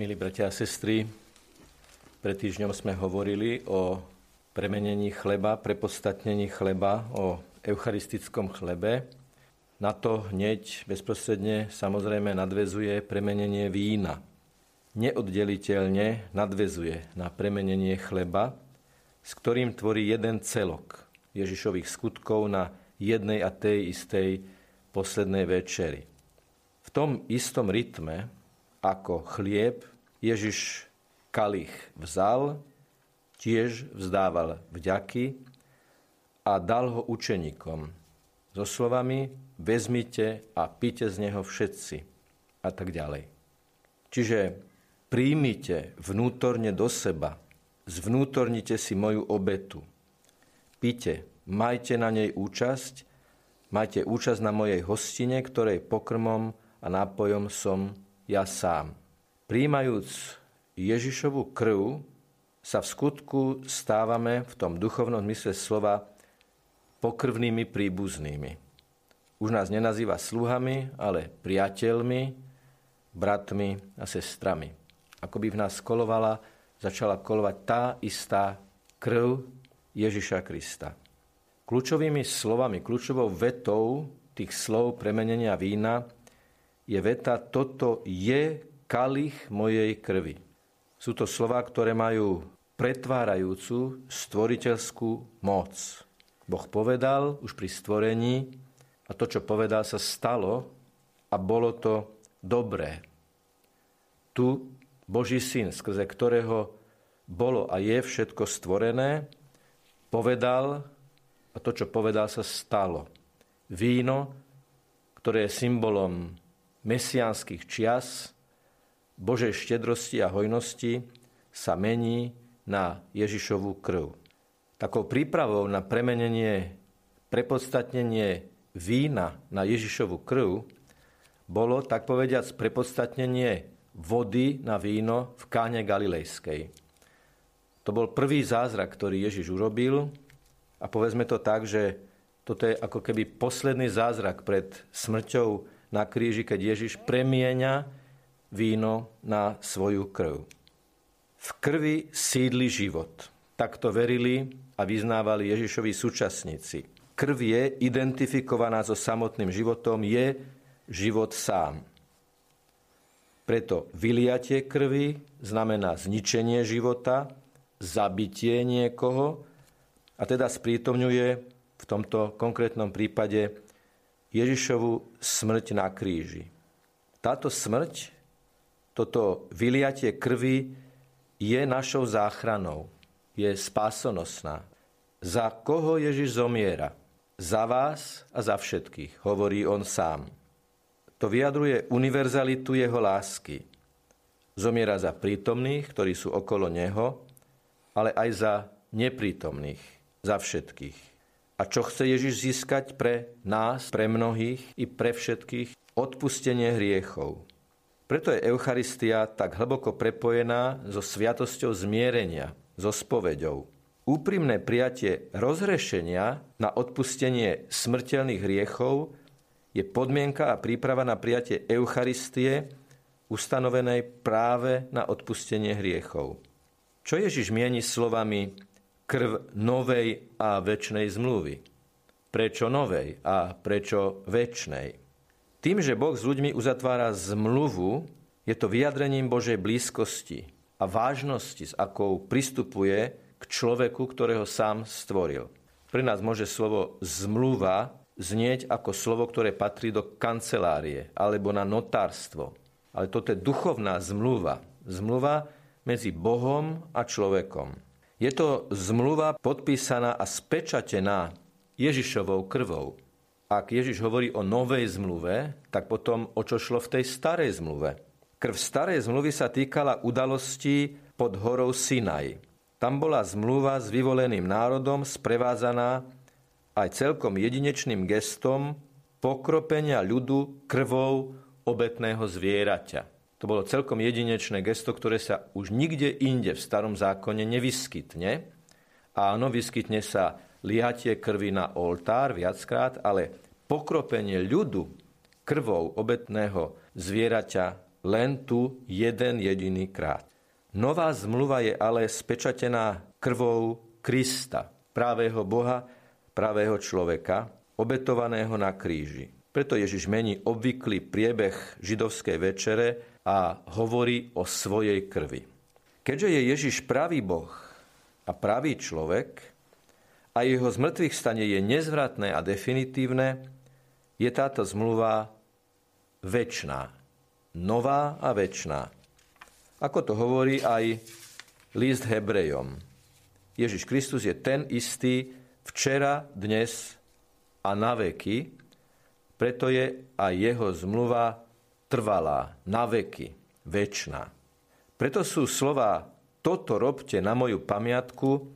Milí bratia a sestry, pred týždňom sme hovorili o premenení chleba, prepodstatnení chleba, o eucharistickom chlebe. Na to hneď bezprostredne samozrejme nadvezuje premenenie vína. Neoddeliteľne nadvezuje na premenenie chleba, s ktorým tvorí jeden celok Ježišových skutkov na jednej a tej istej poslednej večeri. V tom istom rytme, ako chlieb, Ježiš kalich vzal, tiež vzdával vďaky a dal ho učeníkom so slovami vezmite a pite z neho všetci a tak ďalej. Čiže príjmite vnútorne do seba, zvnútornite si moju obetu. Pite, majte na nej účasť, majte účasť na mojej hostine, ktorej pokrmom a nápojom som ja sám. Príjmajúc Ježišovu krv sa v skutku stávame v tom duchovnom zmysle slova pokrvnými príbuznými. Už nás nenazýva sluhami, ale priateľmi, bratmi a sestrami. Ako by v nás kolovala, začala kolovať tá istá krv Ježiša Krista. Kľúčovými slovami, kľúčovou vetou tých slov premenenia vína je veta toto je kalich mojej krvi. Sú to slova, ktoré majú pretvárajúcu stvoriteľskú moc. Boh povedal už pri stvorení a to, čo povedal, sa stalo a bolo to dobré. Tu Boží syn, skrze ktorého bolo a je všetko stvorené, povedal a to, čo povedal, sa stalo. Víno, ktoré je symbolom mesiánskych čias, Božej štedrosti a hojnosti sa mení na Ježišovú krv. Takou prípravou na premenenie, prepodstatnenie vína na Ježišovú krv bolo, tak povediac, prepodstatnenie vody na víno v káne Galilejskej. To bol prvý zázrak, ktorý Ježiš urobil a povedzme to tak, že toto je ako keby posledný zázrak pred smrťou na kríži, keď Ježiš premieňa víno na svoju krv. V krvi sídli život. Takto verili a vyznávali Ježišovi súčasníci. Krv je identifikovaná so samotným životom, je život sám. Preto vyliatie krvi znamená zničenie života, zabitie niekoho a teda sprítomňuje v tomto konkrétnom prípade Ježišovu smrť na kríži. Táto smrť toto vyliatie krvi je našou záchranou, je spásonosná. Za koho Ježiš zomiera? Za vás a za všetkých, hovorí on sám. To vyjadruje univerzalitu jeho lásky. Zomiera za prítomných, ktorí sú okolo neho, ale aj za neprítomných, za všetkých. A čo chce Ježiš získať pre nás, pre mnohých i pre všetkých? Odpustenie hriechov. Preto je Eucharistia tak hlboko prepojená so sviatosťou zmierenia, so spoveďou. Úprimné prijatie rozhrešenia na odpustenie smrteľných hriechov je podmienka a príprava na prijatie Eucharistie ustanovenej práve na odpustenie hriechov. Čo Ježiš mieni slovami krv novej a väčšnej zmluvy? Prečo novej a prečo väčšnej? Tým, že Boh s ľuďmi uzatvára zmluvu, je to vyjadrením Božej blízkosti a vážnosti, s akou pristupuje k človeku, ktorého sám stvoril. Pre nás môže slovo zmluva znieť ako slovo, ktoré patrí do kancelárie alebo na notárstvo. Ale toto je duchovná zmluva. Zmluva medzi Bohom a človekom. Je to zmluva podpísaná a spečatená Ježišovou krvou. Ak Ježiš hovorí o novej zmluve, tak potom o čo šlo v tej starej zmluve? Krv starej zmluvy sa týkala udalostí pod horou Sinaj. Tam bola zmluva s vyvoleným národom sprevázaná aj celkom jedinečným gestom pokropenia ľudu krvou obetného zvieraťa. To bolo celkom jedinečné gesto, ktoré sa už nikde inde v starom zákone nevyskytne. Áno, vyskytne sa liatie krvi na oltár viackrát, ale pokropenie ľudu krvou obetného zvieraťa len tu jeden jediný krát. Nová zmluva je ale spečatená krvou Krista, právého Boha, pravého človeka, obetovaného na kríži. Preto Ježiš mení obvyklý priebeh židovskej večere a hovorí o svojej krvi. Keďže je Ježiš pravý Boh a pravý človek a jeho zmrtvých stane je nezvratné a definitívne, je táto zmluva väčná. Nová a väčná. Ako to hovorí aj list Hebrejom. Ježiš Kristus je ten istý včera, dnes a na veky, preto je aj jeho zmluva trvalá, na veky, väčná. Preto sú slova toto robte na moju pamiatku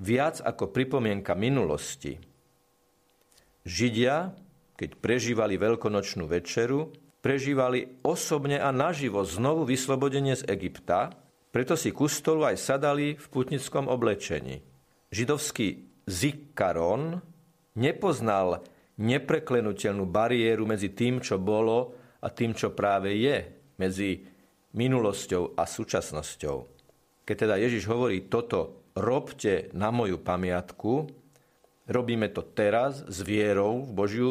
viac ako pripomienka minulosti. Židia, keď prežívali veľkonočnú večeru, prežívali osobne a naživo znovu vyslobodenie z Egypta, preto si ku stolu aj sadali v putnickom oblečení. Židovský zikaron nepoznal nepreklenutelnú bariéru medzi tým, čo bolo a tým, čo práve je, medzi minulosťou a súčasnosťou. Keď teda Ježiš hovorí toto robte na moju pamiatku, robíme to teraz s vierou v Božiu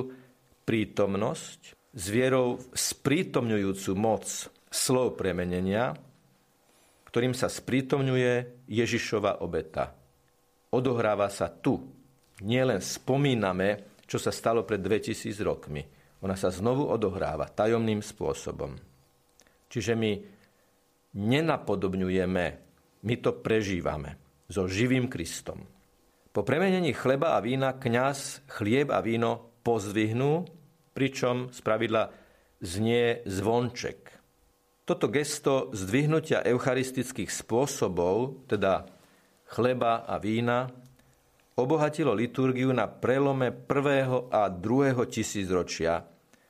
prítomnosť, s vierou sprítomňujúcu moc slov premenenia, ktorým sa sprítomňuje Ježišova obeta. Odohráva sa tu. Nielen spomíname čo sa stalo pred 2000 rokmi. Ona sa znovu odohráva tajomným spôsobom. Čiže my nenapodobňujeme, my to prežívame so živým Kristom. Po premenení chleba a vína kňaz chlieb a víno pozdvihnú, pričom spravidla znie zvonček. Toto gesto zdvihnutia eucharistických spôsobov, teda chleba a vína, obohatilo liturgiu na prelome prvého a druhého tisícročia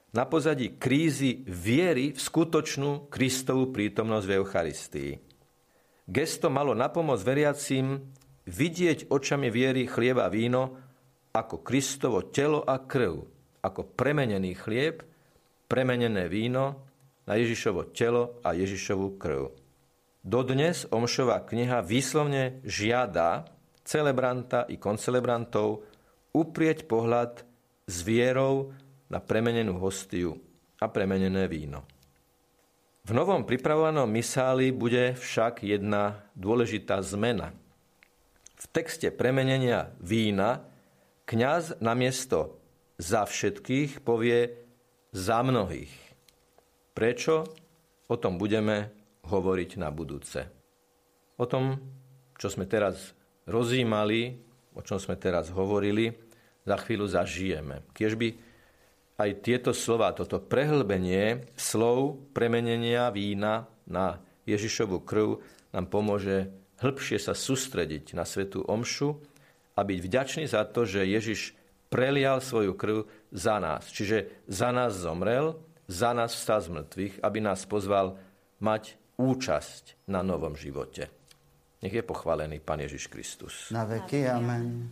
na pozadí krízy viery v skutočnú Kristovú prítomnosť v Eucharistii. Gesto malo napomôcť veriacim vidieť očami viery chlieba víno ako Kristovo telo a krv, ako premenený chlieb, premenené víno na Ježišovo telo a Ježišovú krv. Dodnes Omšová kniha výslovne žiada, celebranta i koncelebrantov uprieť pohľad s vierou na premenenú hostiu a premenené víno. V novom pripravovanom misáli bude však jedna dôležitá zmena. V texte premenenia vína kňaz namiesto za všetkých povie za mnohých. Prečo? O tom budeme hovoriť na budúce. O tom, čo sme teraz rozímali, o čom sme teraz hovorili, za chvíľu zažijeme. Kiež by aj tieto slova, toto prehlbenie slov premenenia vína na Ježišovu krv nám pomôže hĺbšie sa sústrediť na svetú omšu a byť vďačný za to, že Ježiš prelial svoju krv za nás. Čiže za nás zomrel, za nás vstal z mŕtvych, aby nás pozval mať účasť na novom živote. Nech je pochválený Pán Ježiš Kristus. Na veky, amen.